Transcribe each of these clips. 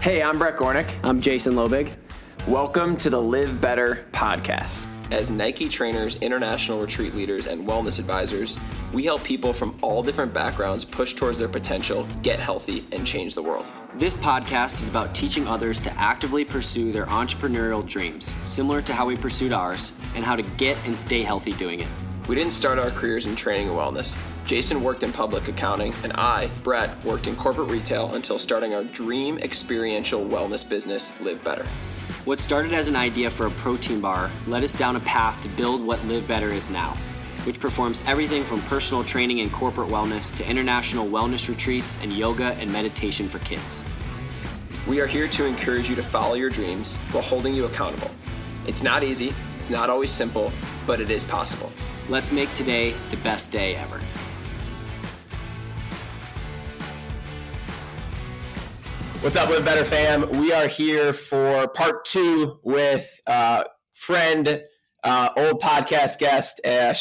Hey, I'm Brett Gornick. I'm Jason Lobig. Welcome to the Live Better podcast. As Nike trainers, international retreat leaders, and wellness advisors, we help people from all different backgrounds push towards their potential, get healthy, and change the world. This podcast is about teaching others to actively pursue their entrepreneurial dreams, similar to how we pursued ours, and how to get and stay healthy doing it. We didn't start our careers in training and wellness. Jason worked in public accounting, and I, Brett, worked in corporate retail until starting our dream experiential wellness business, Live Better. What started as an idea for a protein bar led us down a path to build what Live Better is now, which performs everything from personal training and corporate wellness to international wellness retreats and yoga and meditation for kids. We are here to encourage you to follow your dreams while holding you accountable. It's not easy, it's not always simple, but it is possible. Let's make today the best day ever. What's up, Live Better fam? We are here for part two with uh, friend, uh, old podcast guest, uh.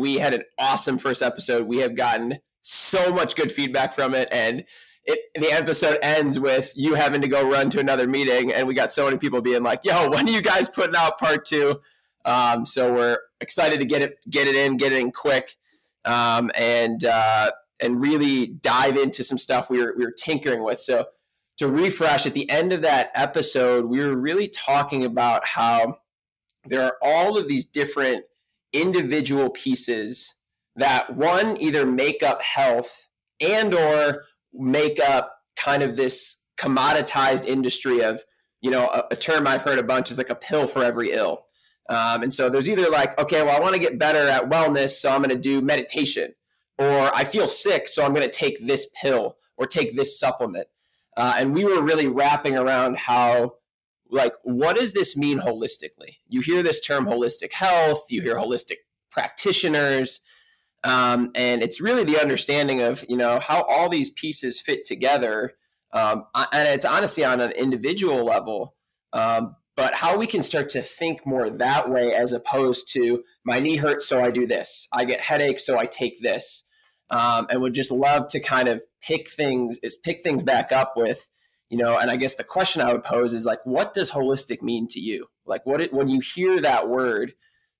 We had an awesome first episode. We have gotten so much good feedback from it, and it the episode ends with you having to go run to another meeting, and we got so many people being like, "Yo, when are you guys putting out part two? Um, so we're excited to get it get it in, get it in quick, um, and uh, and really dive into some stuff we were we were tinkering with. So to refresh, at the end of that episode, we were really talking about how there are all of these different individual pieces that one either make up health and or make up kind of this commoditized industry of you know a, a term i've heard a bunch is like a pill for every ill um, and so there's either like, okay, well, I want to get better at wellness, so I'm going to do meditation, or I feel sick, so I'm going to take this pill or take this supplement. Uh, and we were really wrapping around how, like, what does this mean holistically? You hear this term holistic health, you hear holistic practitioners, um, and it's really the understanding of, you know, how all these pieces fit together. Um, and it's honestly on an individual level. Um, but how we can start to think more that way as opposed to my knee hurts so i do this. I get headaches so i take this. Um, and would just love to kind of pick things is pick things back up with you know and i guess the question i would pose is like what does holistic mean to you? Like what it, when you hear that word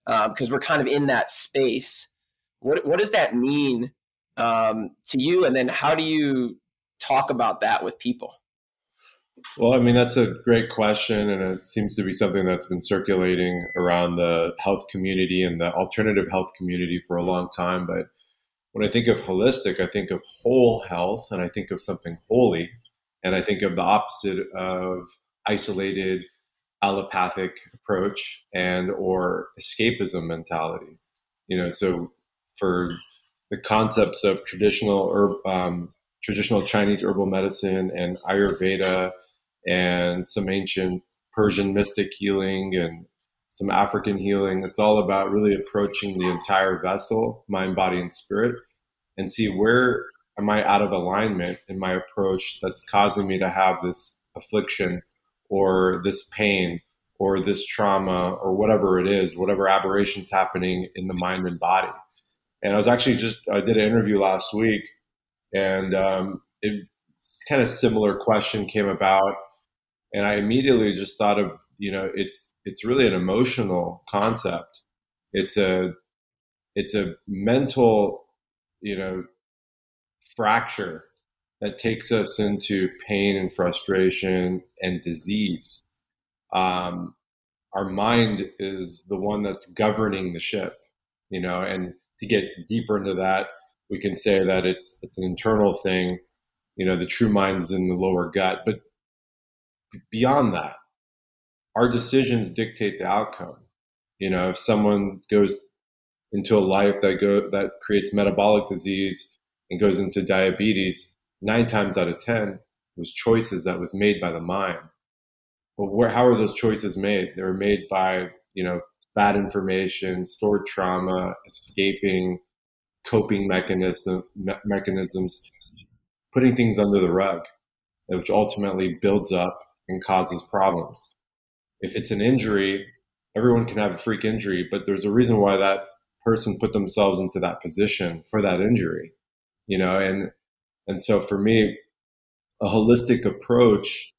because um, we're kind of in that space what, what does that mean um, to you? And then how do you talk about that with people well, I mean, that's a great question, and it seems to be something that's been circulating around the health community and the alternative health community for a long time. But when I think of holistic, I think of whole health, and I think of something holy, and I think of the opposite of isolated allopathic approach and or escapism mentality. You know, so for the concepts of traditional herb, um, traditional Chinese herbal medicine and Ayurveda and some ancient Persian mystic healing and some African healing. It's all about really approaching the entire vessel, mind, body, and spirit, and see where am I out of alignment in my approach that's causing me to have this affliction or this pain or this trauma or whatever it is, whatever aberrations happening in the mind and body. And I was actually just I did an interview last week, and um, it kind of similar question came about and I immediately just thought of you know it's it's really an emotional concept. It's a it's a mental you know fracture that takes us into pain and frustration and disease. Um, our mind is the one that's governing the ship, you know, and to get deeper into that, we can say that it's it's an internal thing. You know, the true mind is in the lower gut, but beyond that, our decisions dictate the outcome. You know, if someone goes into a life that go that creates metabolic disease and goes into diabetes, nine times out of ten was choices that was made by the mind. But where how are those choices made? They were made by you know bad information, stored trauma, escaping, coping mechanism me- mechanisms, putting things under the rug, which ultimately builds up and causes problems. If it's an injury, everyone can have a freak injury, but there's a reason why that person put themselves into that position for that injury, you know, and and so for me, a holistic approach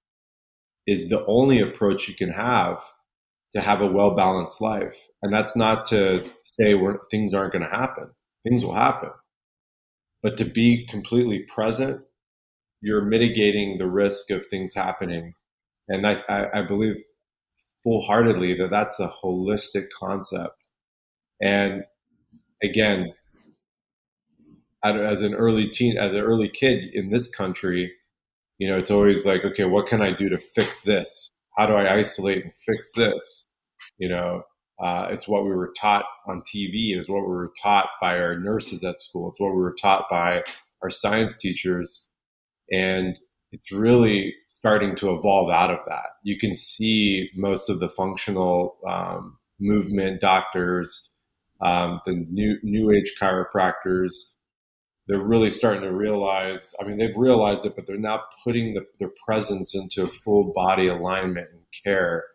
is the only approach you can have to have a well balanced life. And that's not to say where things aren't going to happen. Things will happen. But to be completely present, you're mitigating the risk of things happening. And I, I, I believe full heartedly that that's a holistic concept. And again, as an early teen, as an early kid in this country, you know, it's always like, okay, what can I do to fix this? How do I isolate and fix this? You know, uh, it's what we were taught on TV. It's what we were taught by our nurses at school. It's what we were taught by our science teachers. And it's really starting to evolve out of that. You can see most of the functional um, movement doctors, um, the new new age chiropractors, they're really starting to realize. I mean, they've realized it, but they're not putting the, their presence into full body alignment and care,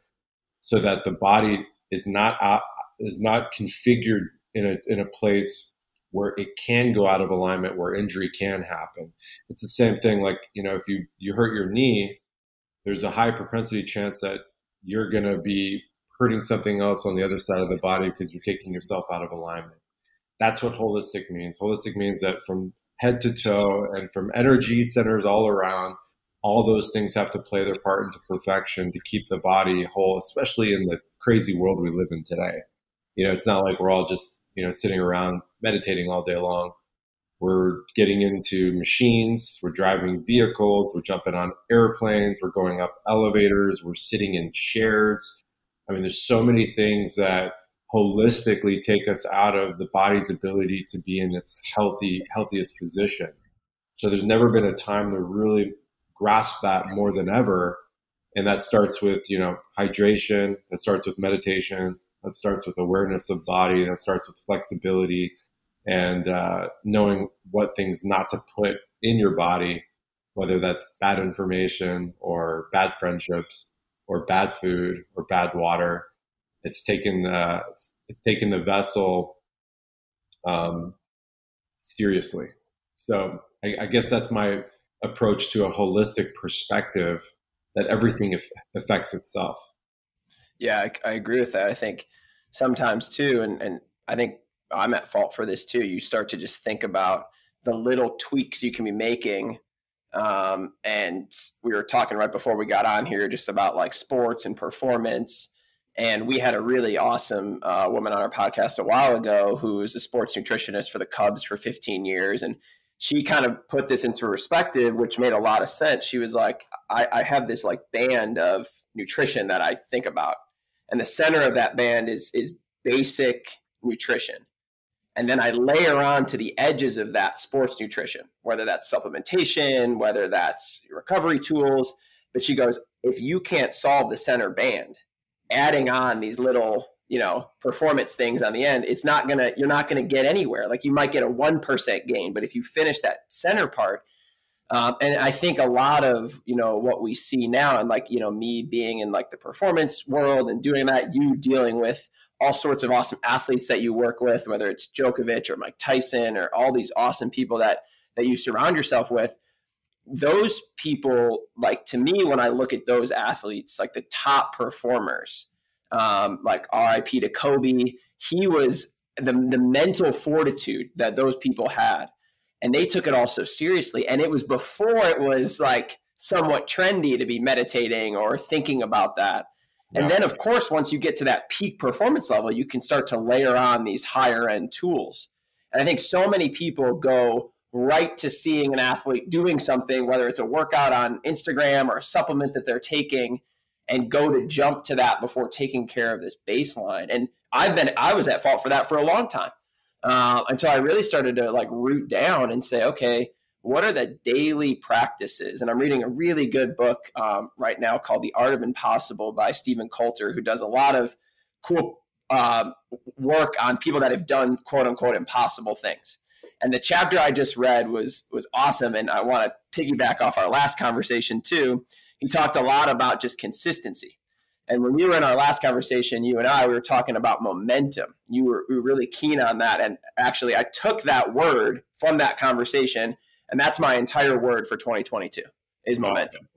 so that the body is not uh, is not configured in a in a place where it can go out of alignment, where injury can happen. It's the same thing. Like you know, if you you hurt your knee, there's a high propensity chance that you're going to be hurting something else on the other side of the body because you're taking yourself out of alignment. That's what holistic means. Holistic means that from head to toe and from energy centers all around, all those things have to play their part into perfection to keep the body whole, especially in the crazy world we live in today. You know, it's not like we're all just, you know, sitting around meditating all day long. We're getting into machines, we're driving vehicles, we're jumping on airplanes, we're going up elevators, we're sitting in chairs. I mean, there's so many things that holistically take us out of the body's ability to be in its healthy healthiest position. So there's never been a time to really grasp that more than ever. And that starts with, you know, hydration, that starts with meditation, that starts with awareness of body, that starts with flexibility and uh, knowing what things not to put in your body, whether that's bad information or bad friendships or bad food or bad water it's taken uh, it's, it's taken the vessel um, seriously. So I, I, guess that's my approach to a holistic perspective that everything affects itself. Yeah, I, I, agree with that. I think sometimes too, and, and I think I'm at fault for this too. You start to just think about the little tweaks you can be making. Um, and we were talking right before we got on here just about like sports and performance and we had a really awesome uh, woman on our podcast a while ago who is a sports nutritionist for the Cubs for 15 years. And she kind of put this into perspective, which made a lot of sense. She was like, I, I have this like band of nutrition that I think about. And the center of that band is is basic nutrition. And then I layer on to the edges of that sports nutrition, whether that's supplementation, whether that's recovery tools. But she goes, if you can't solve the center band, adding on these little you know performance things on the end it's not gonna you're not gonna get anywhere like you might get a 1% gain but if you finish that center part um, and i think a lot of you know what we see now and like you know me being in like the performance world and doing that you dealing with all sorts of awesome athletes that you work with whether it's Djokovic or Mike Tyson or all these awesome people that that you surround yourself with those people, like to me, when I look at those athletes, like the top performers, um, like RIP to Kobe, he was the, the mental fortitude that those people had. And they took it all so seriously. And it was before it was like somewhat trendy to be meditating or thinking about that. And then, of course, once you get to that peak performance level, you can start to layer on these higher end tools. And I think so many people go right to seeing an athlete doing something, whether it's a workout on Instagram or a supplement that they're taking, and go to jump to that before taking care of this baseline. And I've been, I was at fault for that for a long time uh, until I really started to like root down and say, okay, what are the daily practices? And I'm reading a really good book um, right now called The Art of Impossible by Steven Kotler, who does a lot of cool uh, work on people that have done quote unquote impossible things. And the chapter I just read was was awesome, and I want to piggyback off our last conversation too. He talked a lot about just consistency. And when we were in our last conversation, you and I, we were talking about momentum. You were, we were really keen on that. And actually, I took that word from that conversation, and that's my entire word for 2022 is momentum.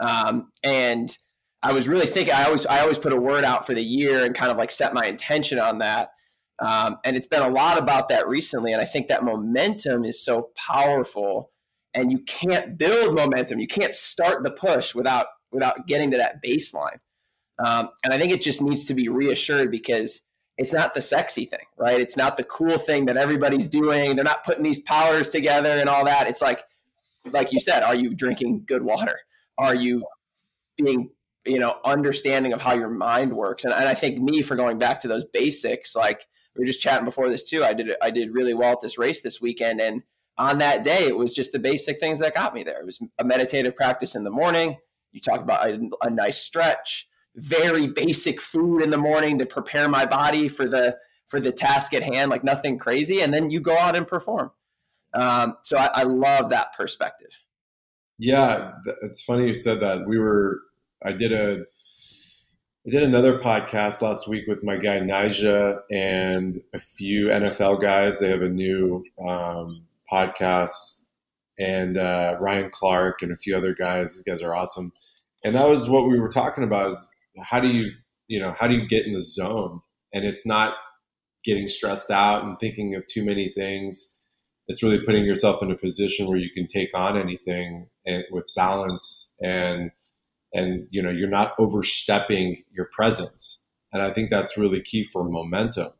Um, and I was really thinking. I always I always put a word out for the year and kind of like set my intention on that. Um, and it's been a lot about that recently. And I think that momentum is so powerful. And you can't build momentum. You can't start the push without without getting to that baseline. Um, and I think it just needs to be reassured because it's not the sexy thing, right? It's not the cool thing that everybody's doing. They're not putting these powders together and all that. It's like, like you said, are you drinking good water? Are you being, you know, understanding of how your mind works? And, and I think me for going back to those basics, like we were just chatting before this too. I did I did really well at this race this weekend, and on that day, it was just the basic things that got me there. It was a meditative practice in the morning. You talk about a, a nice stretch very basic food in the morning to prepare my body for the for the task at hand, like nothing crazy, and then you go out and perform. Um, so I, I love that perspective. Yeah, it's funny you said that. We were I did a I did another podcast last week with my guy Nija and a few NFL guys. They have a new um, podcast, and uh, Ryan Clark and a few other guys. These guys are awesome. And that was what we were talking about: is how do you you know how do you get in the zone? And it's not getting stressed out and thinking of too many things. It's really putting yourself in a position where you can take on anything and with balance and and you know you're not overstepping your presence. And i think that's really key for momentum.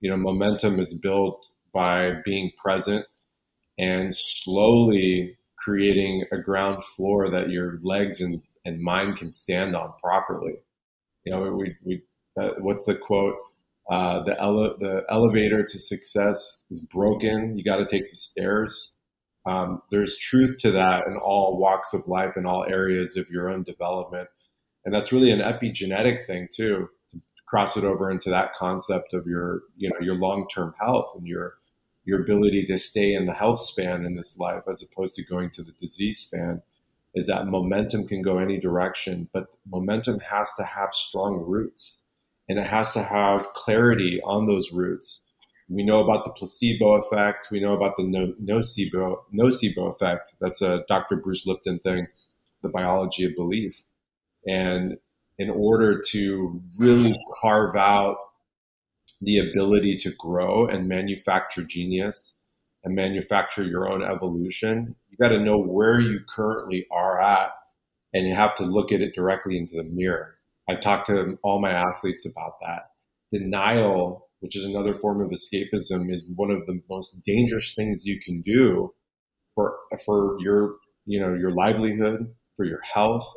You know momentum is built by being present and slowly creating a ground floor that your legs and, and mind can stand on properly you know, we, we uh, what's the quote? Uh, the ele- the elevator to success is broken. You got to take the stairs. Um, there's truth to that in all walks of life, in all areas of your own development, and that's really an epigenetic thing too. To cross it over into that concept of your, you know, your long term health and your your ability to stay in the health span in this life as opposed to going to the disease span is that momentum can go any direction, but momentum has to have strong roots and it has to have clarity on those roots. We know about the placebo effect. We know about the no, nocebo, nocebo effect. That's a Dr. Bruce Lipton thing, the biology of belief. And in order to really carve out the ability to grow and manufacture genius and manufacture your own evolution you got to know where you currently are at and you have to look at it directly into the mirror. I've talked to all my athletes about that. Denial, which is another form of escapism, is one of the most dangerous things you can do for for your you know your livelihood, for your health,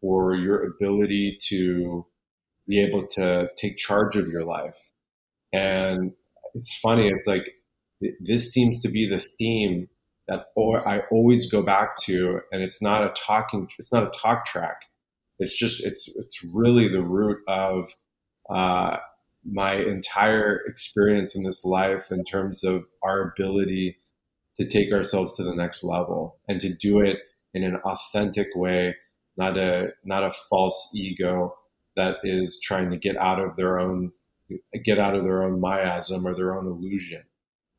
for your ability to be able to take charge of your life. And it's funny, it's like this seems to be the theme that or I always go back to, and it's not a talking, it's not a talk track. It's just it's it's really the root of uh, my entire experience in this life in terms of our ability to take ourselves to the next level and to do it in an authentic way, not a not a false ego that is trying to get out of their own get out of their own miasm or their own illusion.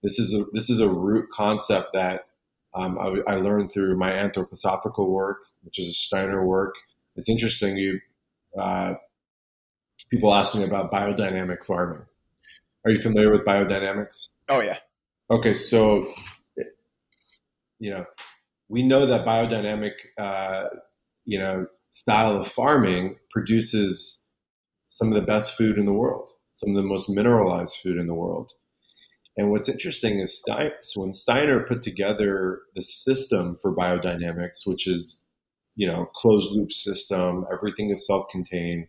This is a this is a root concept that um, I, I, learned through my anthroposophical work, which is a Steiner work. It's interesting. You uh, people ask me about biodynamic farming. Are you familiar with biodynamics? Oh yeah. Okay, so you know we know that biodynamic uh, you know style of farming produces some of the best food in the world, some of the most mineralized food in the world. And what's interesting is Stein, when Steiner put together the system for biodynamics, which is, you know, closed loop system, everything is self-contained.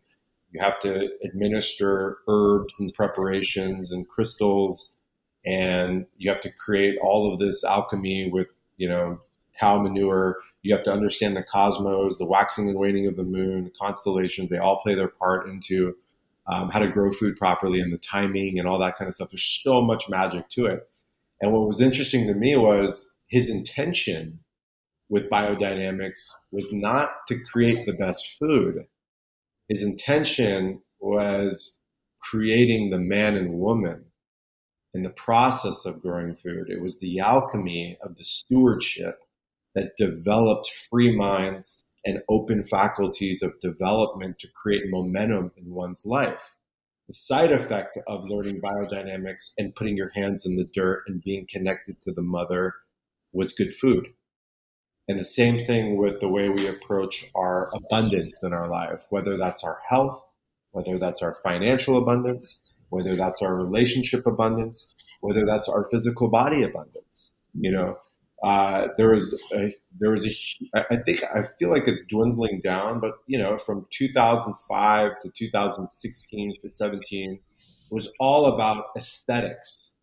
You have to administer herbs and preparations and crystals, and you have to create all of this alchemy with, you know, cow manure. You have to understand the cosmos, the waxing and waning of the moon, constellations. They all play their part into um, how to grow food properly and the timing and all that kind of stuff. There's so much magic to it. And what was interesting to me was his intention with biodynamics was not to create the best food. His intention was creating the man and woman in the process of growing food. It was the alchemy of the stewardship that developed free minds and open faculties of development to create momentum in one's life. The side effect of learning biodynamics and putting your hands in the dirt and being connected to the mother was good food. And the same thing with the way we approach our abundance in our life, whether that's our health, whether that's our financial abundance, whether that's our relationship abundance, whether that's our physical body abundance. You know, uh, there was a, there was a, I think I feel like it's dwindling down, but you know, from 2005 to 2016 to 17 was all about aesthetics,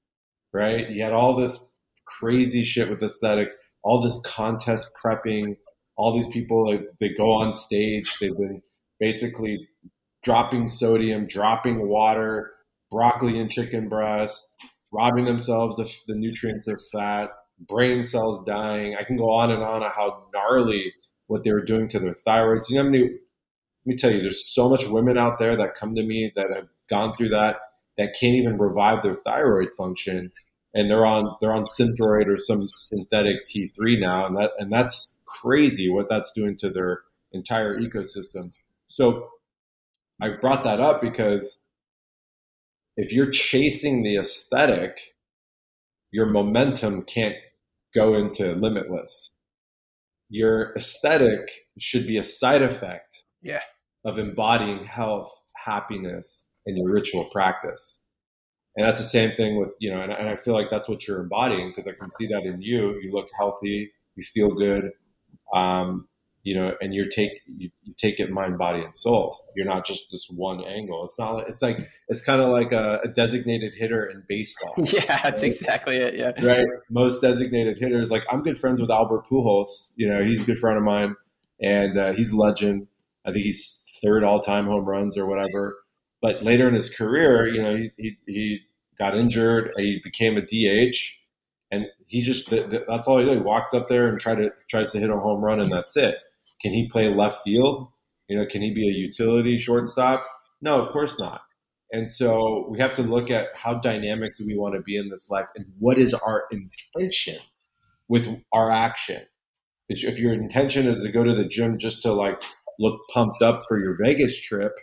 right? You had all this crazy shit with aesthetics, all this contest prepping, all these people that they go on stage, they've been basically dropping sodium, dropping water, broccoli and chicken breast, robbing themselves of the nutrients of fat, brain cells dying. I can go on and on of how gnarly what they were doing to their thyroids. You know? Let me tell you, there's so much women out there that come to me that have gone through that that can't even revive their thyroid function, and they're on they're on Synthroid or some synthetic T3 now, and that and that's crazy what that's doing to their entire ecosystem. So I brought that up because if you're chasing the aesthetic, your momentum can't go into limitless. Your aesthetic should be a side effect yeah. of embodying health, happiness, and your ritual practice. And that's the same thing with, you know, and, and I feel like that's what you're embodying because I can see that in you. You look healthy, you feel good. Um, you know, and you take you, you, take it mind, body, and soul. You're not just this one angle. It's not. Like, it's like it's kind of like a, a, designated hitter in baseball. Yeah, that's exactly it. Yeah, right. Most designated hitters. Like I'm good friends with Albert Pujols. You know, he's a good friend of mine, and uh, he's a legend. I think he's third all time home runs or whatever. But later in his career, you know, he he, he got injured. He became a DH and he just that's all he does. He walks up there and try to tries to hit a home run, and that's it. Can he play left field? You know, can he be a utility shortstop? No, of course not. And so we have to look at how dynamic do we want to be in this life and what is our intention with our action. If your intention is to go to the gym just to like look pumped up for your Vegas trip,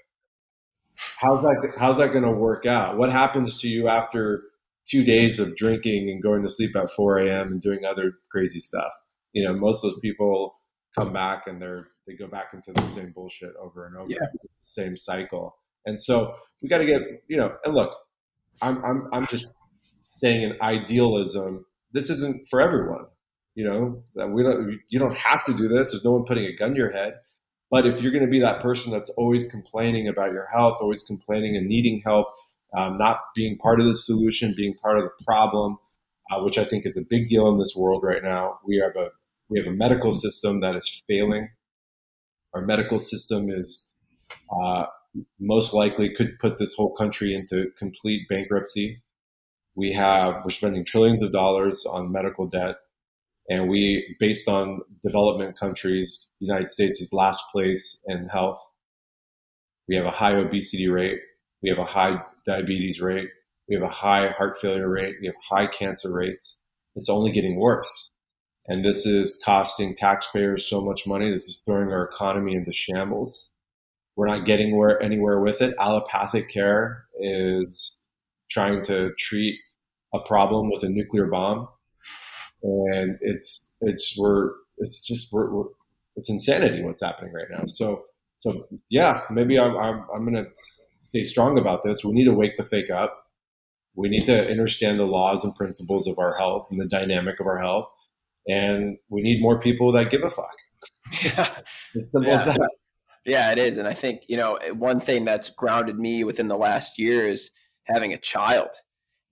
how's that how's that going to work out? What happens to you after two days of drinking and going to sleep at 4 a.m. and doing other crazy stuff? You know, most of those people come back and they're they go back into the same bullshit over and over. Yes. It's the same cycle. And so we got to get you know. And look, I'm I'm I'm just saying an idealism. This isn't for everyone. You know that we don't. You don't have to do this. There's no one putting a gun to your head. But if you're going to be that person that's always complaining about your health, always complaining and needing help, um, not being part of the solution, being part of the problem, uh, which I think is a big deal in this world right now. We have a we have a medical system that is failing. Our medical system is uh, most likely could put this whole country into complete bankruptcy. We have we're spending trillions of dollars on medical debt, and we, based on development countries, the United States is last place in health. We have a high obesity rate. We have a high diabetes rate. We have a high heart failure rate. We have high cancer rates. It's only getting worse. And this is costing taxpayers so much money. This is throwing our economy into shambles. We're not getting where, anywhere with it. Allopathic care is trying to treat a problem with a nuclear bomb. And it's, it's, we're, it's just, we're, we're it's insanity what's happening right now. So, so yeah, maybe I'm, I'm, I'm going to stay strong about this. We need to wake the fake up. We need to understand the laws and principles of our health and the dynamic of our health and we need more people that give a fuck. Yeah, as simple yeah. as that. Yeah, it is, and I think you know one thing that's grounded me within the last year is having a child,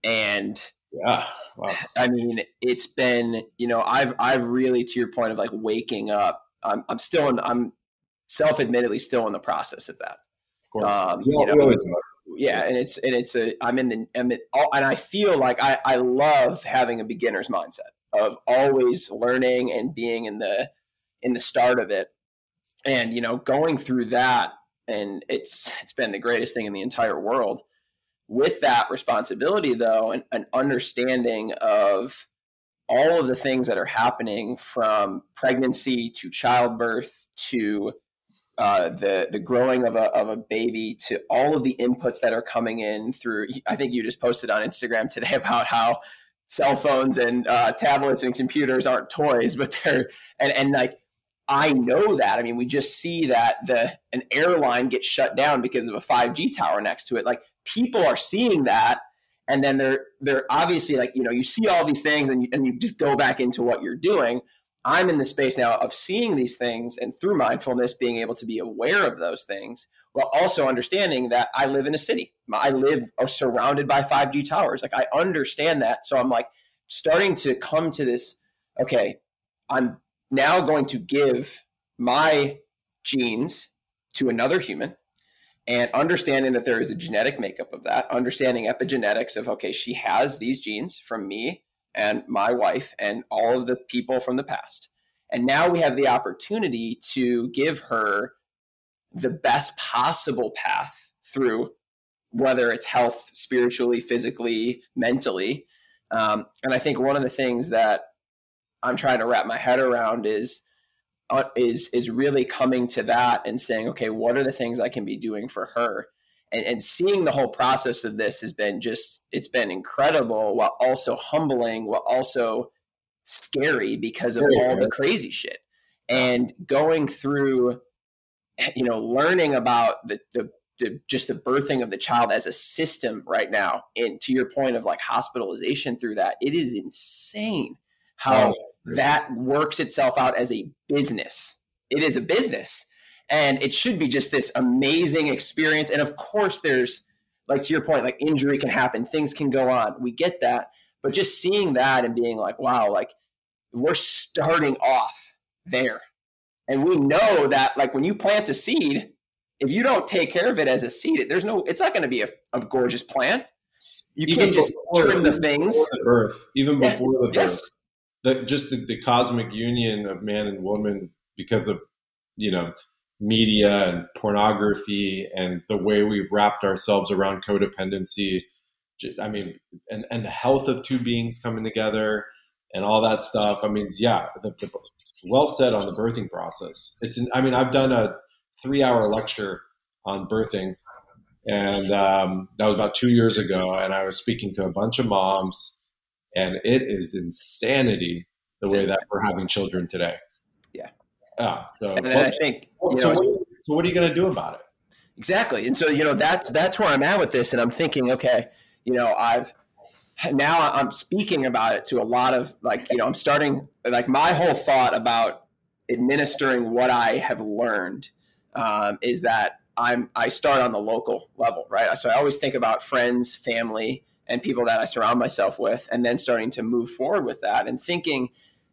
and yeah, wow. I mean it's been you know I've I've really to your point of like waking up. I'm I'm still in I'm self admittedly still in the process of that. Of course, um, you know, yeah, and it's and it's a I'm in the I'm in, and I feel like I I love having a beginner's mindset of always learning and being in the in the start of it and you know going through that and it's it's been the greatest thing in the entire world with that responsibility though and an understanding of all of the things that are happening from pregnancy to childbirth to uh, the the growing of a of a baby to all of the inputs that are coming in through. I think you just posted on Instagram today about how cell phones and uh, tablets and computers aren't toys, but they're and and like I know that. I mean, we just see that the an airline gets shut down because of a 5G tower next to it. Like people are seeing that and then they're they're obviously like you know you see all these things and you, and you just go back into what you're doing i'm in the space now of seeing these things and through mindfulness being able to be aware of those things while also understanding that i live in a city. I live uh, surrounded by 5g towers. Like i understand that. So i'm like starting to come to this okay i'm now going to give my genes to another human and understanding that there is a genetic makeup of that, understanding epigenetics of, okay, she has these genes from me and my wife and all of the people from the past. And now we have the opportunity to give her the best possible path through whether it's health, spiritually, physically, mentally. Um, and I think one of the things that I'm trying to wrap my head around is uh, is is really coming to that and saying, okay, what are the things I can be doing for her? And, and seeing the whole process of this has been just it's been incredible while also humbling, while also scary because of all the crazy shit. And going through, you know, learning about the the the, just the birthing of the child as a system right now and to your point of like hospitalization through that it is insane how oh that works itself out as a business. It is a business. And it should be just this amazing experience. And of course, there's, like to your point, like injury can happen, things can go on. We get that. But just seeing that and being like, wow, like we're starting off there. And we know that, like, when you plant a seed, if you don't take care of it as a seed, there's no, it's not going to be a, a, gorgeous plant. You even can't just trim the things. The birth, even before the birth. Yes the just the, the cosmic union of man and woman because of you know media and pornography and the way we've wrapped ourselves around codependency i mean and and the health of two beings coming together and all that stuff i mean yeah the, the, well said on the birthing process it's an, i mean i've done a three hour lecture on birthing and um, that was about two years ago and i was speaking to a bunch of moms and it is insanity the way that we're having children today. Yeah. Yeah. So and I think so, know, what, so what are you going to do about it? Exactly. And so you know that's that's where I'm at with this, and I'm thinking, okay, you know, I've now I'm speaking about it to a lot of like you know I'm starting like my whole thought about administering what I have learned um, is that I'm I start on the local level, right? So I always think about friends, family, and people that I surround myself with, and then starting to move forward with that and thinking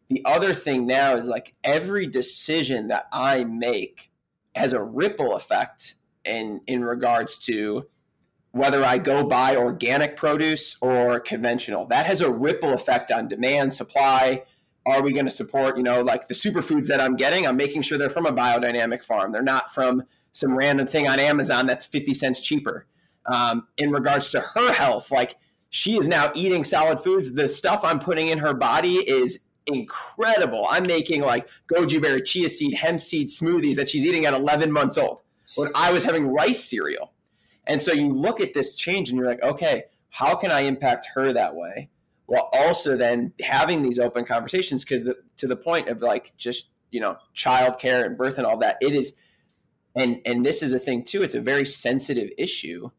the other thing now is like every decision that I make has a ripple effect in in regards to whether I go buy organic produce or conventional. That has a ripple effect on demand, supply. Are we going to support, you know, like the superfoods that I'm getting? I'm making sure they're from a biodynamic farm. They're not from some random thing on Amazon that's 50 cents cheaper. Um, in regards to her health, like she is now eating solid foods. The stuff I'm putting in her body is incredible. I'm making like goji berry, chia seed, hemp seed smoothies that she's eating at 11 months old when I was having rice cereal. And so you look at this change and you're like, okay, how can I impact her that way? While also then having these open conversations because to the point of like just, you know, childcare and birth and all that, it is, and, and this is a thing too, it's a very sensitive issue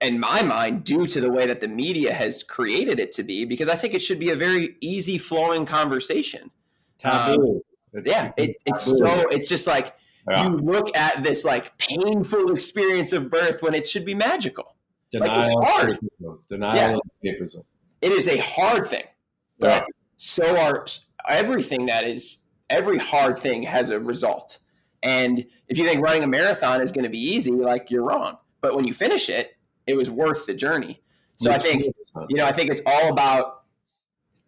in my mind, due to the way that the media has created it to be, because I think it should be a very easy flowing conversation. Taboo. Um, yeah, it, it's so it's just like yeah. you look at this like painful experience of birth when it should be magical. Denial, like denial, yeah. escapism. It is a hard thing, but yeah. so are everything that is every hard thing has a result. And if you think running a marathon is going to be easy, like you're wrong. But when you finish it, it was worth the journey. So I think, you know, I think it's all about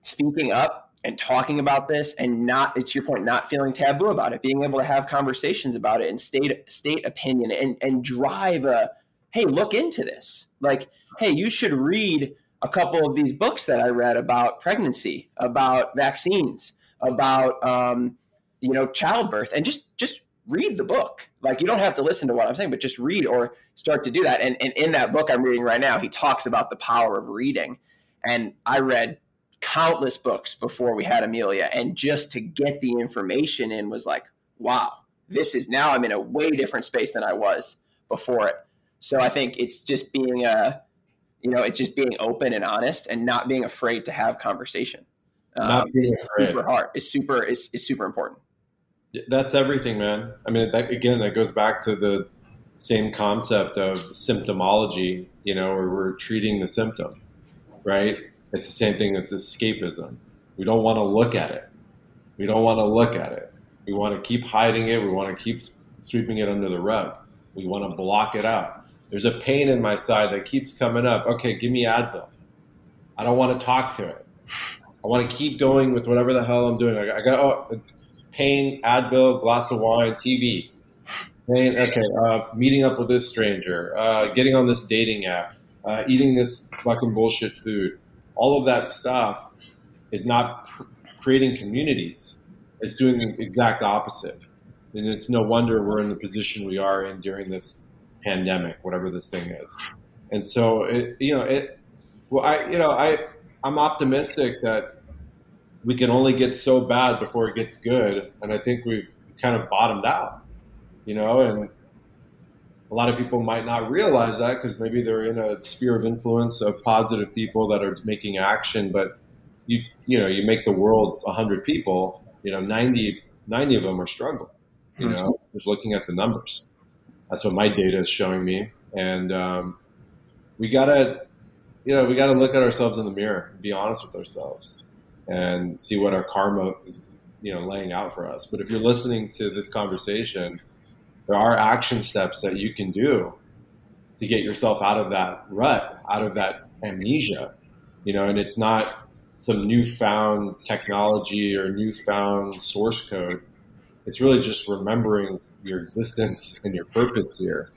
speaking up and talking about this and not, it's your point, not feeling taboo about it, being able to have conversations about it and state, state opinion and, and drive a, hey, look into this. Like, hey, you should read a couple of these books that I read about pregnancy, about vaccines, about um, you know childbirth, and just just read the book. Like you don't have to listen to what I'm saying, but just read or start to do that. And, and in that book I'm reading right now, he talks about the power of reading. And I read countless books before we had Amelia, and just to get the information in was like, wow, this is now I'm in a way different space than I was before it. So I think it's just being a, you know, it's just being open and honest and not being afraid to have conversation. Not um, being afraid. super hard. It's super. It's, it's super important. That's everything, man. I mean, that, again, that goes back to the same concept of symptomology. You know, where we're treating the symptom, right? It's the same thing as escapism. We don't want to look at it. We don't want to look at it. We want to keep hiding it. We want to keep sweeping it under the rug. We want to block it out. There's a pain in my side that keeps coming up. Okay, give me Advil. I don't want to talk to it. I want to keep going with whatever the hell I'm doing. I got, I got oh, pain, Advil, glass of wine, TV. Pain, okay, uh, meeting up with this stranger, uh, getting on this dating app, uh, eating this fucking bullshit food. All of that stuff is not pr- creating communities. It's doing the exact opposite. And it's no wonder we're in the position we are in during this pandemic, whatever this thing is. And so, it, you know, it, well, I, you know, I, I'm optimistic that we can only get so bad before it gets good. And I think we've kind of bottomed out, you know, and a lot of people might not realize that because maybe they're in a sphere of influence of positive people that are making action. But you, you know, you make the world 100 people, you know, 90, 90 of them are struggling, you mm-hmm. know, just looking at the numbers. That's what my data is showing me. And um, we got to, you know, we got to look at ourselves in the mirror and be honest with ourselves and see what our karma is, you know, laying out for us. But if you're listening to this conversation, there are action steps that you can do to get yourself out of that rut, out of that amnesia, you know, and it's not some newfound technology or newfound source code. It's really just remembering your existence and your purpose here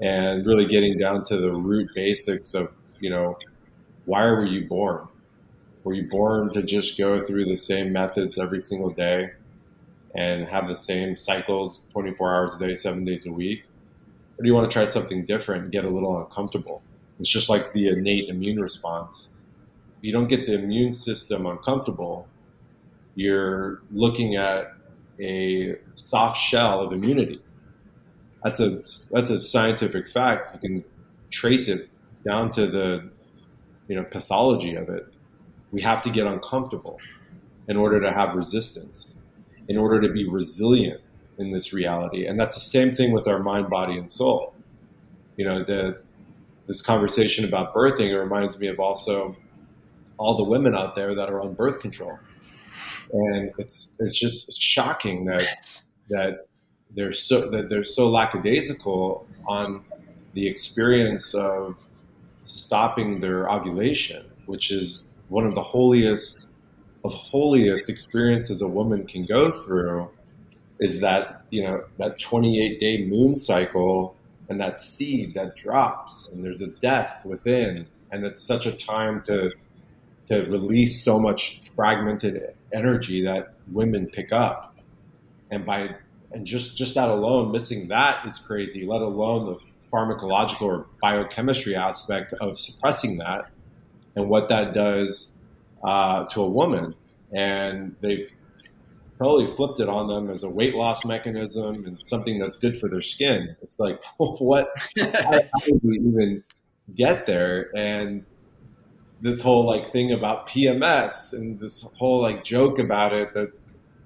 and really getting down to the root basics of, you know, why were you born? Were you born to just go through the same methods every single day and have the same cycles 24 hours a day, seven days a week? Or do you want to try something different and get a little uncomfortable? It's just like the innate immune response. If you don't get the immune system uncomfortable, you're looking at a soft shell of immunity. That's a that's a scientific fact. You can trace it down to the you know pathology of it we have to get uncomfortable in order to have resistance, in order to be resilient in this reality. And that's the same thing with our mind, body, and soul. You know, the, this conversation about birthing it reminds me of also all the women out there that are on birth control. And it's it's just shocking that that they're so that they're so lackadaisical on the experience of stopping their ovulation, which is one of the holiest of holiest experiences a woman can go through is that you know that 28 day moon cycle and that seed that drops and there's a death within. And it's such a time to to release so much fragmented energy that women pick up. And by and just just that alone missing that is crazy let alone the pharmacological or biochemistry aspect of suppressing that and what that does uh, to a woman. And they've probably flipped it on them as a weight loss mechanism and something that's good for their skin. It's like, what? how, how did we even get there? And this whole like thing about PMS and this whole like joke about it that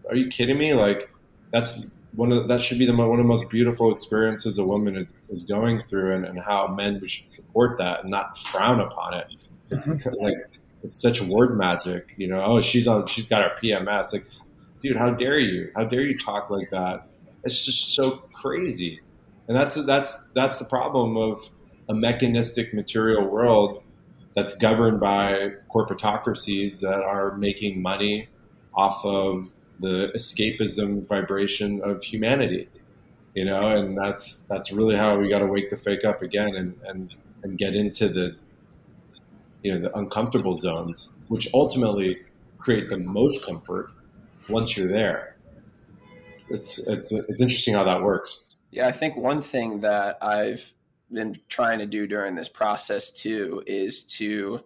are you kidding me? Like that's one of that should be the one of the most beautiful experiences a woman is, is going through and, and how men we should support that and not frown upon it. It's mm-hmm. like it's such word magic, you know. Oh, she's on. She's got her PMS. Like, dude, how dare you? How dare you talk like that? It's just so crazy, and that's that's that's the problem of a mechanistic material world that's governed by corporatocracies that are making money off of the escapism vibration of humanity you know and that's that's really how we got to wake the fake up again and and and get into the you know the uncomfortable zones, which ultimately create the most comfort once you're there. It's it's it's interesting how that works. Yeah, I think one thing that I've been trying to do during this process too is to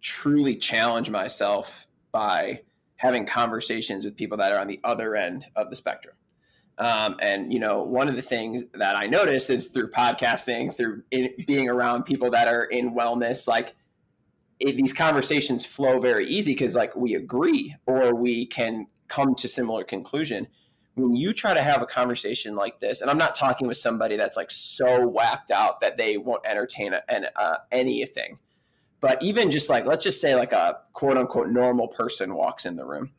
truly challenge myself by having conversations with people that are on the other end of the spectrum. Um, and you know, one of the things that I notice is through podcasting, through in, being around people that are in wellness, like it, these conversations flow very easy because like we agree or we can come to similar conclusion. When you try to have a conversation like this, and I'm not talking with somebody that's like so whacked out that they won't entertain a, an, uh, anything, but even just like let's just say like a quote unquote normal person walks in the room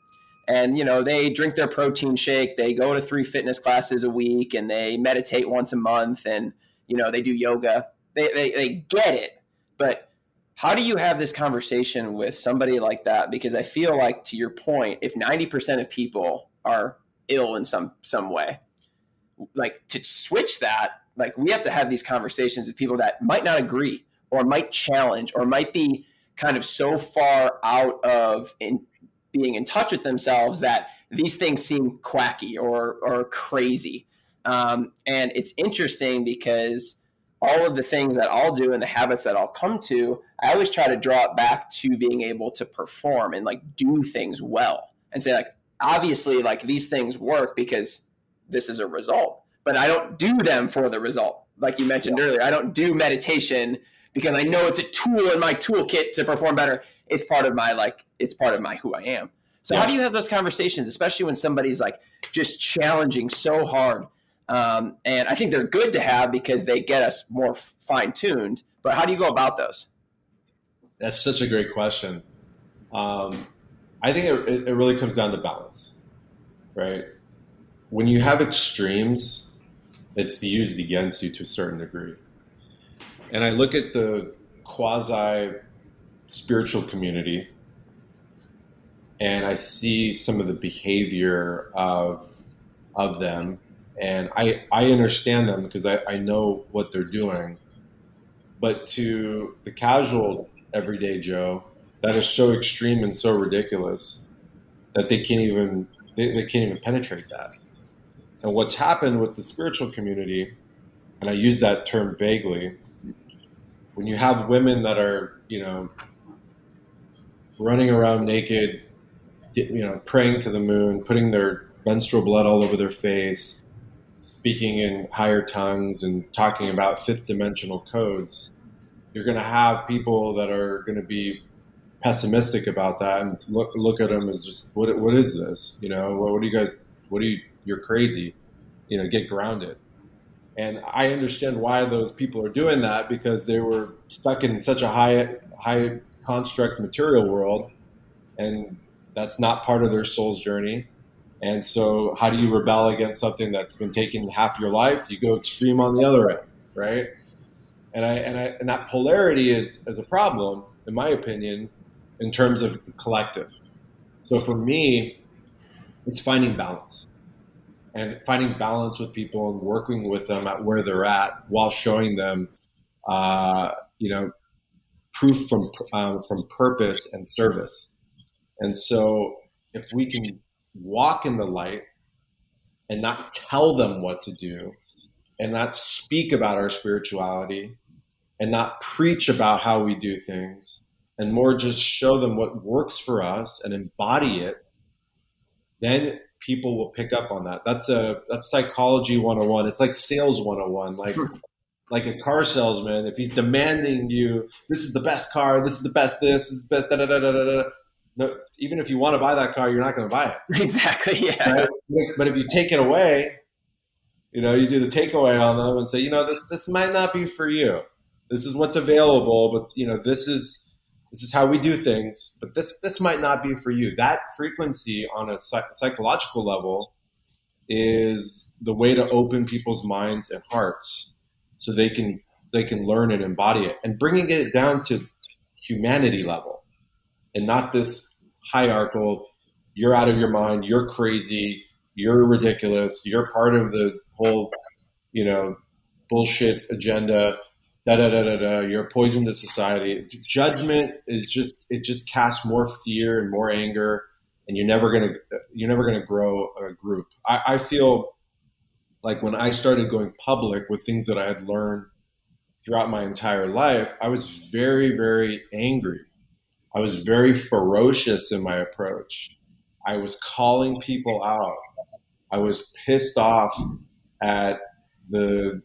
and you know they drink their protein shake they go to three fitness classes a week and they meditate once a month and you know they do yoga they, they, they get it but how do you have this conversation with somebody like that because i feel like to your point if 90% of people are ill in some some way like to switch that like we have to have these conversations with people that might not agree or might challenge or might be kind of so far out of in, being in touch with themselves that these things seem quacky or or crazy. Um, and it's interesting because all of the things that I'll do and the habits that I'll come to, I always try to draw it back to being able to perform and like do things well and say like obviously like these things work because this is a result, but I don't do them for the result. Like you mentioned yeah. earlier, I don't do meditation because I know it's a tool in my toolkit to perform better it's part of my like it's part of my who I am. So yeah. how do you have those conversations, especially when somebody's like just challenging so hard? Um, and I think they're good to have because they get us more fine tuned. But how do you go about those? That's such a great question. Um, I think it, it really comes down to balance, right? When you have extremes, it's used against you to a certain degree. And I look at the quasi spiritual community and I see some of the behavior of of them and I, I understand them because I, I know what they're doing. But to the casual everyday Joe, that is so extreme and so ridiculous that they can't even they, they can't even penetrate that. And what's happened with the spiritual community, and I use that term vaguely, when you have women that are, you know, running around naked, you know, praying to the moon, putting their menstrual blood all over their face, speaking in higher tongues, and talking about fifth dimensional codes, you're going to have people that are going to be pessimistic about that and look look at them as just what what is this? You know, what, what do you guys? What do you? You're crazy. You know, get grounded. And I understand why those people are doing that because they were stuck in such a high high construct material world, and that's not part of their soul's journey. And so, how do you rebel against something that's been taking half your life? You go extreme on the other end, right? And I and I and that polarity is is a problem, in my opinion, in terms of the collective. So for me, it's finding balance and finding balance with people and working with them at where they're at while showing them, uh, you know, proof from um, from purpose and service. And so, if we can walk in the light and not tell them what to do, and not speak about our spirituality, and not preach about how we do things, and more just show them what works for us and embody it, then people will pick up on that. That's a that's psychology 101. It's like sales 101. Like like a car salesman, if he's demanding you, this is the best car, this is the best this, this is the best da da da da da. No, even if you want to buy that car, you're not going to buy it. Exactly. Yeah. Right? But if you take it away, you know, you do the takeaway on them and say, you know, this this might not be for you. This is what's available, but you know, this is this is how we do things. But this this might not be for you. That frequency on a psych- psychological level is the way to open people's minds and hearts so they can they can learn and embody it and bringing it down to humanity level and not this hierarchical you're out of your mind you're crazy you're ridiculous you're part of the whole you know bullshit agenda da da da da da. You're a poison to society. Judgment is just it just casts more fear and more anger, and you're never gonna you're never gonna grow a group. I, I feel like when I started going public with things that I had learned throughout my entire life, I was very very angry. I was very ferocious in my approach. I was calling people out. I was pissed off at the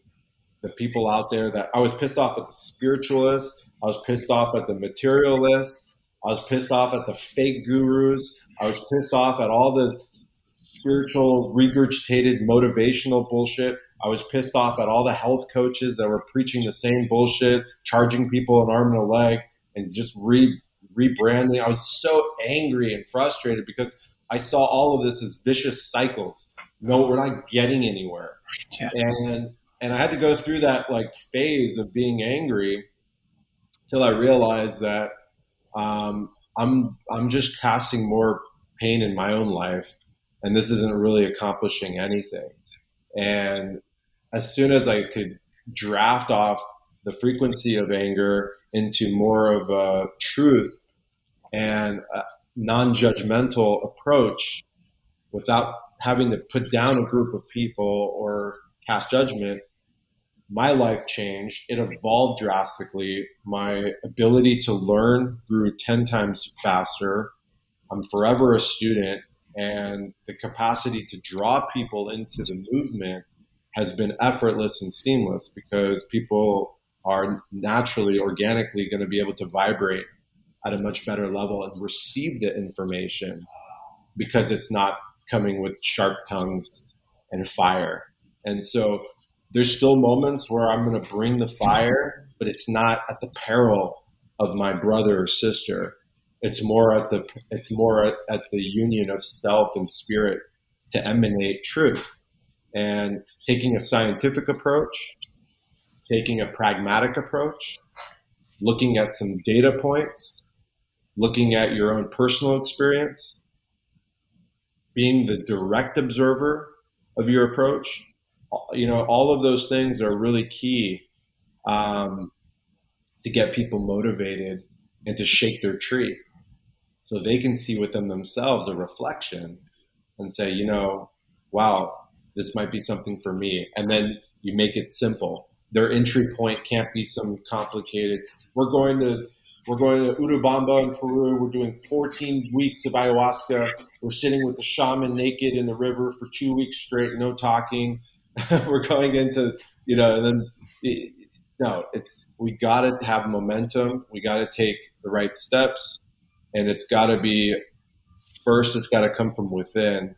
the people out there that I was pissed off at the spiritualists. I was pissed off at the materialists. I was pissed off at the fake gurus. I was pissed off at all the spiritual regurgitated motivational bullshit. I was pissed off at all the health coaches that were preaching the same bullshit, charging people an arm and a leg, and just re rebranding. I was so angry and frustrated because I saw all of this as vicious cycles. No, we're not getting anywhere. Yeah. And and I had to go through that like phase of being angry till I realized that um, I'm I'm just casting more pain in my own life, and this isn't really accomplishing anything. And as soon as I could draft off the frequency of anger into more of a truth and a non-judgmental approach, without having to put down a group of people or cast judgment, my life changed. It evolved drastically. My ability to learn grew 10 times faster. I'm forever a student, and the capacity to draw people into the movement has been effortless and seamless because people are naturally, organically going to be able to vibrate at a much better level and receive the information because it's not coming with sharp tongues and fire. And so there's still moments where I'm going to bring the fire, but it's not at the peril of my brother or sister. It's more at the it's more at, at the union of self and spirit to emanate truth. And taking a scientific approach, taking a pragmatic approach, looking at some data points, looking at your own personal experience, being the direct observer of your approach, you know, all of those things are really key um, to get people motivated and to shake their tree so they can see within themselves a reflection and say, you know, wow, this might be something for me. And then you make it simple. Their entry point can't be some complicated. We're going to we're going to Urubamba in Peru. We're doing 14 weeks of ayahuasca. We're sitting with the shaman naked in the river for two weeks straight, no talking. we're going into you know and then it, no it's we got to have momentum we got to take the right steps and it's got to be first it's got to come from within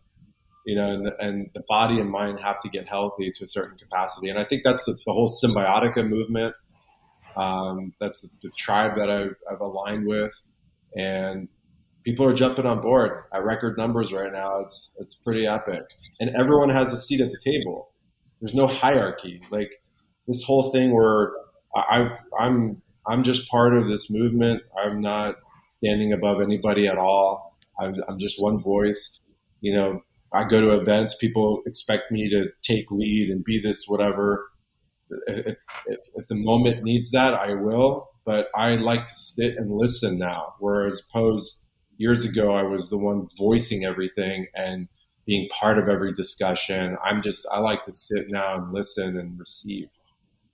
you know and, and the body and mind have to get healthy to a certain capacity and i think that's the, the whole symbiotica movement um, that's the tribe that I've, I've aligned with and people are jumping on board at record numbers right now it's it's pretty epic and everyone has a seat at the table there's no hierarchy. Like this whole thing where I, I'm I'm just part of this movement. I'm not standing above anybody at all. I'm, I'm just one voice. You know, I go to events. People expect me to take lead and be this whatever. If, the moment needs that, I will. But I like to sit and listen now. Whereas opposed years ago, I was the one voicing everything and being part of every discussion. I'm just, I like to sit now and listen and receive.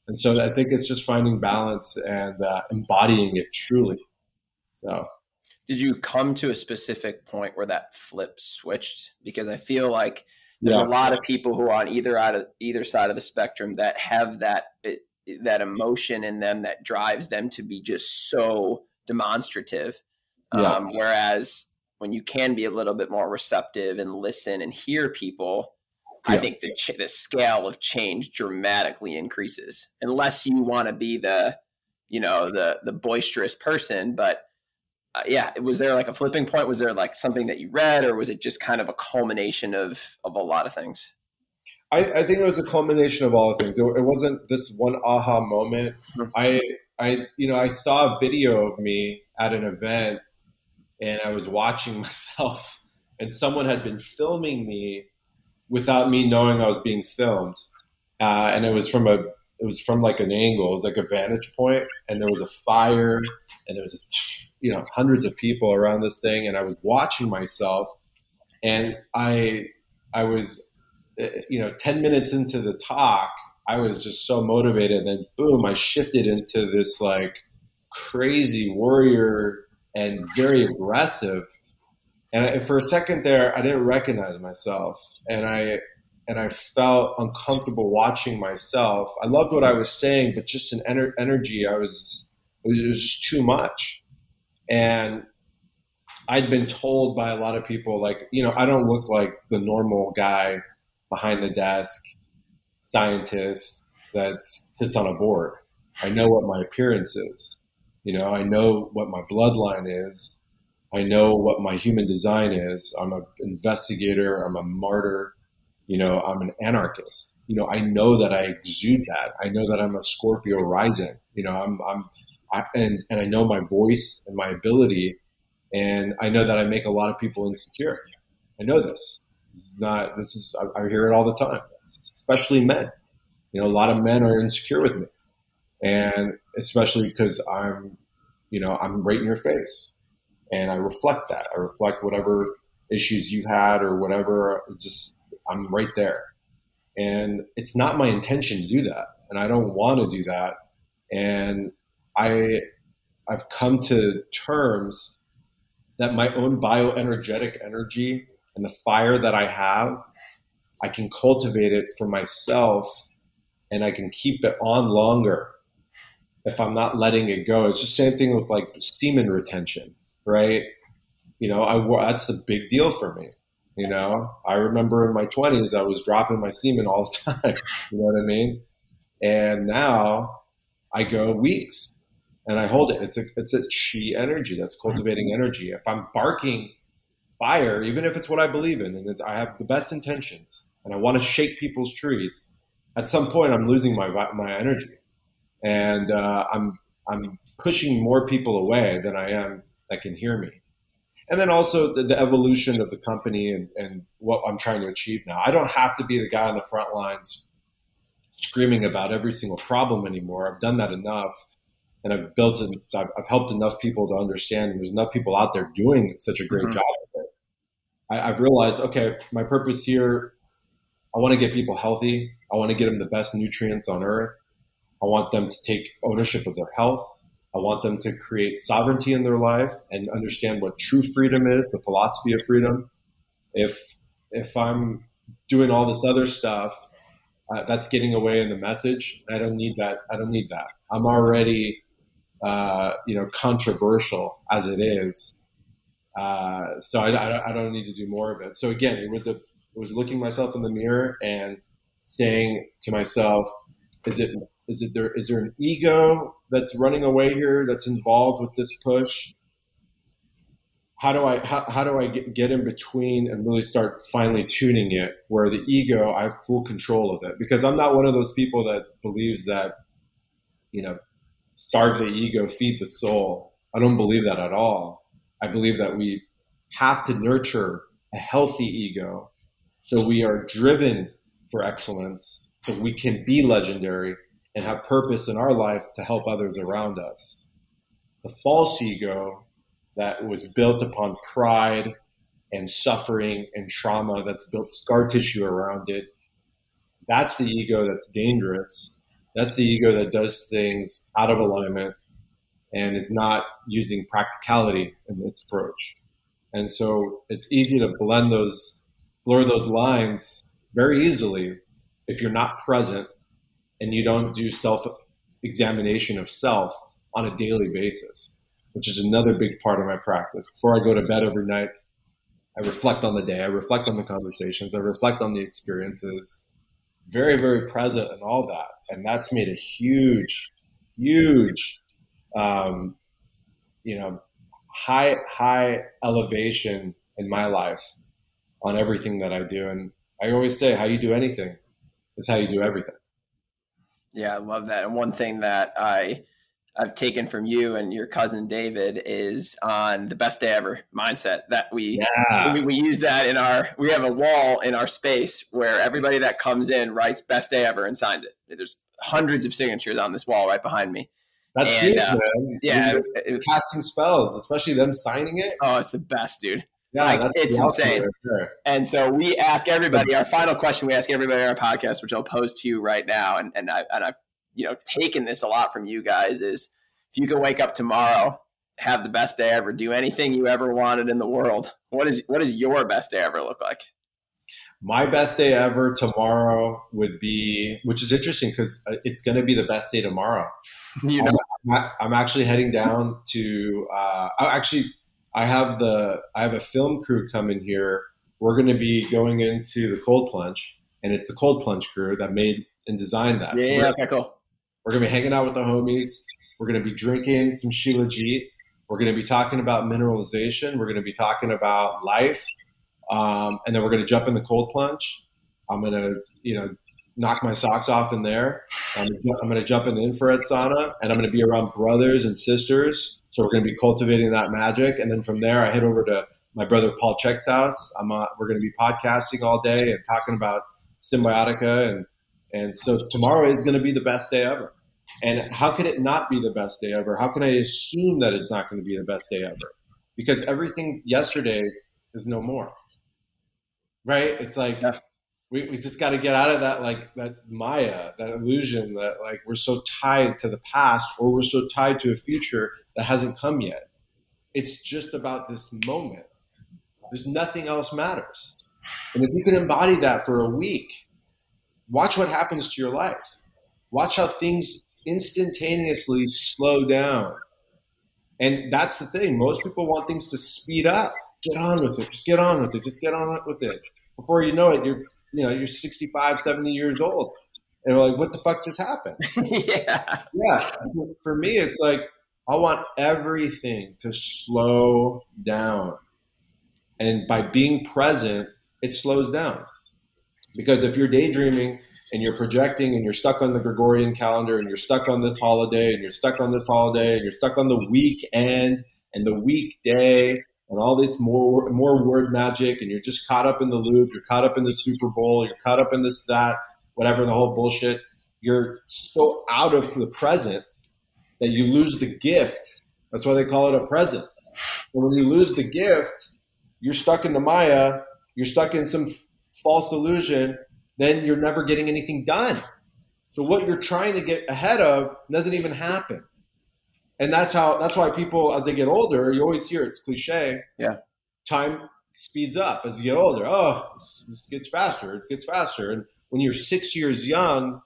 And so I think it's just finding balance and uh, embodying it truly. So, did you come to a specific point where that flip switched? Because I feel like there's yeah. a lot of people who are on either out of either side of the spectrum that have that that emotion in them that drives them to be just so demonstrative. Yeah. Um, whereas when you can be a little bit more receptive and listen and hear people, yeah. I think the ch- the scale of change dramatically increases. Unless you want to be the, you know, the the boisterous person, but uh, yeah, was there like a flipping point? Was there like something that you read, or was it just kind of a culmination of of a lot of things? I, I think it was a culmination of all the things. It, it wasn't this one aha moment. Mm-hmm. I I you know I saw a video of me at an event and I was watching myself, and someone had been filming me without me knowing I was being filmed. Uh, and it was from a it was from like an angle, it was like a vantage point, and there was a fire, and there was a, you know hundreds of people around this thing, and I was watching myself, and I I was eh, you know ten minutes into the talk, I was just so motivated, and then boom, I shifted into this like crazy warrior and very aggressive. And for a second there, I didn't recognize myself, and I and I felt uncomfortable watching myself. I loved what I was saying, but just an ener- energy, I was, it was just too much. And I'd been told by a lot of people, like, you know, I don't look like the normal guy behind the desk, scientist that sits on a board. I know what my appearance is. You know, I know what my bloodline is. I know what my human design is. I'm an investigator. I'm a martyr. You know, I'm an anarchist. You know, I know that I exude that. I know that I'm a Scorpio rising. You know, I'm, I'm, And and I know my voice and my ability, and I know that I make a lot of people insecure. I know this. This is not. This is. I, I hear it all the time, especially men. You know, a lot of men are insecure with me, and especially because I'm, you know, I'm right in your face, and I reflect that. I reflect whatever issues you've had or whatever. Just I'm right there, and it's not my intention to do that, and I don't want to do that, and I, I've come to terms that my own bioenergetic energy and the fire that I have, I can cultivate it for myself and I can keep it on longer if I'm not letting it go. It's the same thing with like semen retention, right? You know, I that's a big deal for me. You know, I remember in my 20s, I was dropping my semen all the time. you know what I mean? And now I go weeks and I hold it. It's a it's a chi energy that's cultivating energy. If I'm barking fire, even if it's what I believe in, and I have the best intentions, and I want to shake people's trees, at some point I'm losing my my energy and uh, I'm I'm pushing more people away than I am that can hear me. And then also the, the evolution of the company and, and what I'm trying to achieve now. I don't have to be the guy on the front lines screaming about every single problem anymore. I've done that enough, and I've built and I've, I've, helped enough people to understand. There's enough people out there doing such a great mm-hmm. job it. I, I've realized, okay, my purpose here. I want to get people healthy. I want to get them the best nutrients on earth. I want them to take ownership of their health. I want them to create sovereignty in their life and understand what true freedom is, the philosophy of freedom. If if I'm doing all this other stuff, uh, that's getting away in the message. I don't need that. I don't need that. I'm already, uh, you know, controversial as it is. Uh, so I, I, I, don't need to do more of it. So again, it was a it was looking myself in the mirror and saying to myself, is it is it there? Is there an ego that's running away here that's involved with this push? How do I how, how do I get, get in between and really start finally tuning it where the ego I have full control of it because I'm not one of those people that believes that you know starve the ego feed the soul. I don't believe that at all. I believe that we have to nurture a healthy ego so we are driven for excellence so we can be legendary and have purpose in our life to help others around us. The false ego that was built upon pride and suffering and trauma that's built scar tissue around it, that's the ego that's dangerous. That's the ego that does things out of alignment and is not using practicality in its approach. And so it's easy to blend those, blur those lines very easily if you're not present and you don't do self examination of self on a daily basis, which is another big part of my practice. Before I go to bed every night, I reflect on the day, I reflect on the conversations, I reflect on the experiences, very, very present and all that. And that's made a huge, huge, um, you know, high, high elevation in my life on everything that I do. And I always say, how you do anything is how you do everything. Yeah, I love that. And one thing that I I've taken from you and your cousin David is on the best day ever mindset that we, Yeah. we we use that in our we have a wall in our space where everybody that comes in writes best day ever and signs it. There's hundreds of signatures on this wall right behind me. That's And, huge, uh, man. Yeah, it- it- casting spells, especially them signing it. oh, it's the best, dude. Yeah, Like, it's insane. there. And so we ask everybody our final question. We ask everybody on our podcast, which I'll pose to you right now. And and I and I've you know taken this a lot from you guys. Is if you can wake up tomorrow, have the best day ever, do anything you ever wanted in the world. What is what does your best day ever look like? My best day ever tomorrow would be, which is interesting because it's going to be the best day tomorrow. You know, I- I'm actually heading down to. Uh, actually, I have the I have a film crew coming here. We're going to be going into the cold plunge, and it's the cold plunge crew that made and designed that. yeah, So yeah, okay, cool. We're to be hanging out with the homies. We're to be drinking some Shilajit. We're to be talking about mineralization. We're to be talking about life, um, and then we're to jump in the cold plunge. I'm to, you know, knock my socks off in there. I'm, to jump in the infrared sauna, and I'm to be around brothers and sisters. So we're to be cultivating that magic, and then from there, I head over to my brother Paul Chek's house. I'm uh, we're going to be podcasting all day and talking about symbiotica, and and so tomorrow is going to be the best day ever. And how could it not be the best day ever? How can I assume that it's not going to be the best day ever? Because everything yesterday is no more. Right? It's like Yeah. we, we just got to get out of that like that Maya, that illusion that like we're so tied to the past or we're so tied to a future that hasn't come yet. It's just about this moment. There's nothing else matters. And if you can embody that for a week, watch what happens to your life. Watch how things instantaneously slow down. And that's the thing. Most people want things to speed up. Get on with it. Just get on with it. Just get on with it. Before you know it, you're you know, you're 65, 70 years old. And we're like, what the fuck just happened? yeah, Yeah. For me, it's like I want everything to slow down. And by being present, it slows down. Because if you're daydreaming and you're projecting and you're stuck on the Gregorian calendar and you're stuck on this holiday and you're stuck on this holiday and you're stuck on the weekend and the weekday and all this more more word magic and you're just caught up in the loop, you're caught up in the Super Bowl, you're caught up in this that, whatever the whole bullshit, you're so out of the present that you lose the gift. That's why they call it a present. And when you lose the gift, you're stuck in the Maya, you're stuck in some false illusion, then you're never getting anything done. So what you're trying to get ahead of doesn't even happen. And that's how that's why people as they get older, you always hear it's cliche. Yeah. Time speeds up as you get older. Oh, this gets faster, it gets faster. And when you're six years young,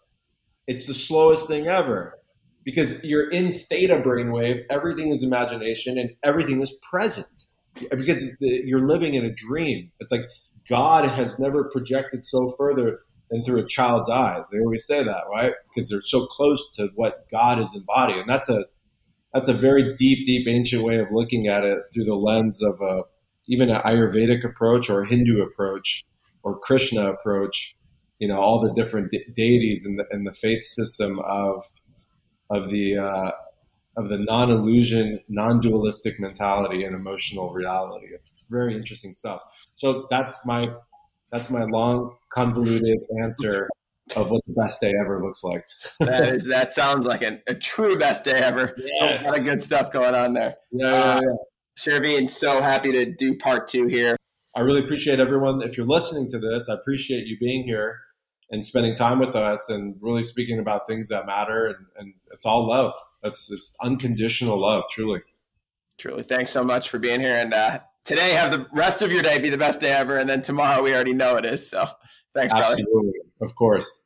it's the slowest thing ever because you're in theta brainwave. Everything is imagination and everything is present because the, you're living in a dream. It's like God has never projected so further than through a child's eyes. They always say that, right? Because they're so close to what God is embodied, and that's a that's a very deep, deep, ancient way of looking at it through the lens of a even an Ayurvedic approach or a Hindu approach or Krishna approach. You know, all the different de- deities in the in the faith system of of the uh, of the non-illusion, non-dualistic mentality and emotional reality. It's very interesting stuff. So that's my that's my long, convoluted answer of what the best day ever looks like. that is that sounds like a, a true best day ever. A lot of good stuff going on there. Yeah, yeah, uh, yeah. Shervine, so happy to do part two here. I really appreciate everyone. If you're listening to this, I appreciate you being here and spending time with us and really speaking about things that matter. And, and it's all love. That's just unconditional love, truly. Truly, thanks so much for being here. And uh, today, have the rest of your day be the best day ever. And then tomorrow, we already know it is. So thanks, brother. Absolutely. Of course.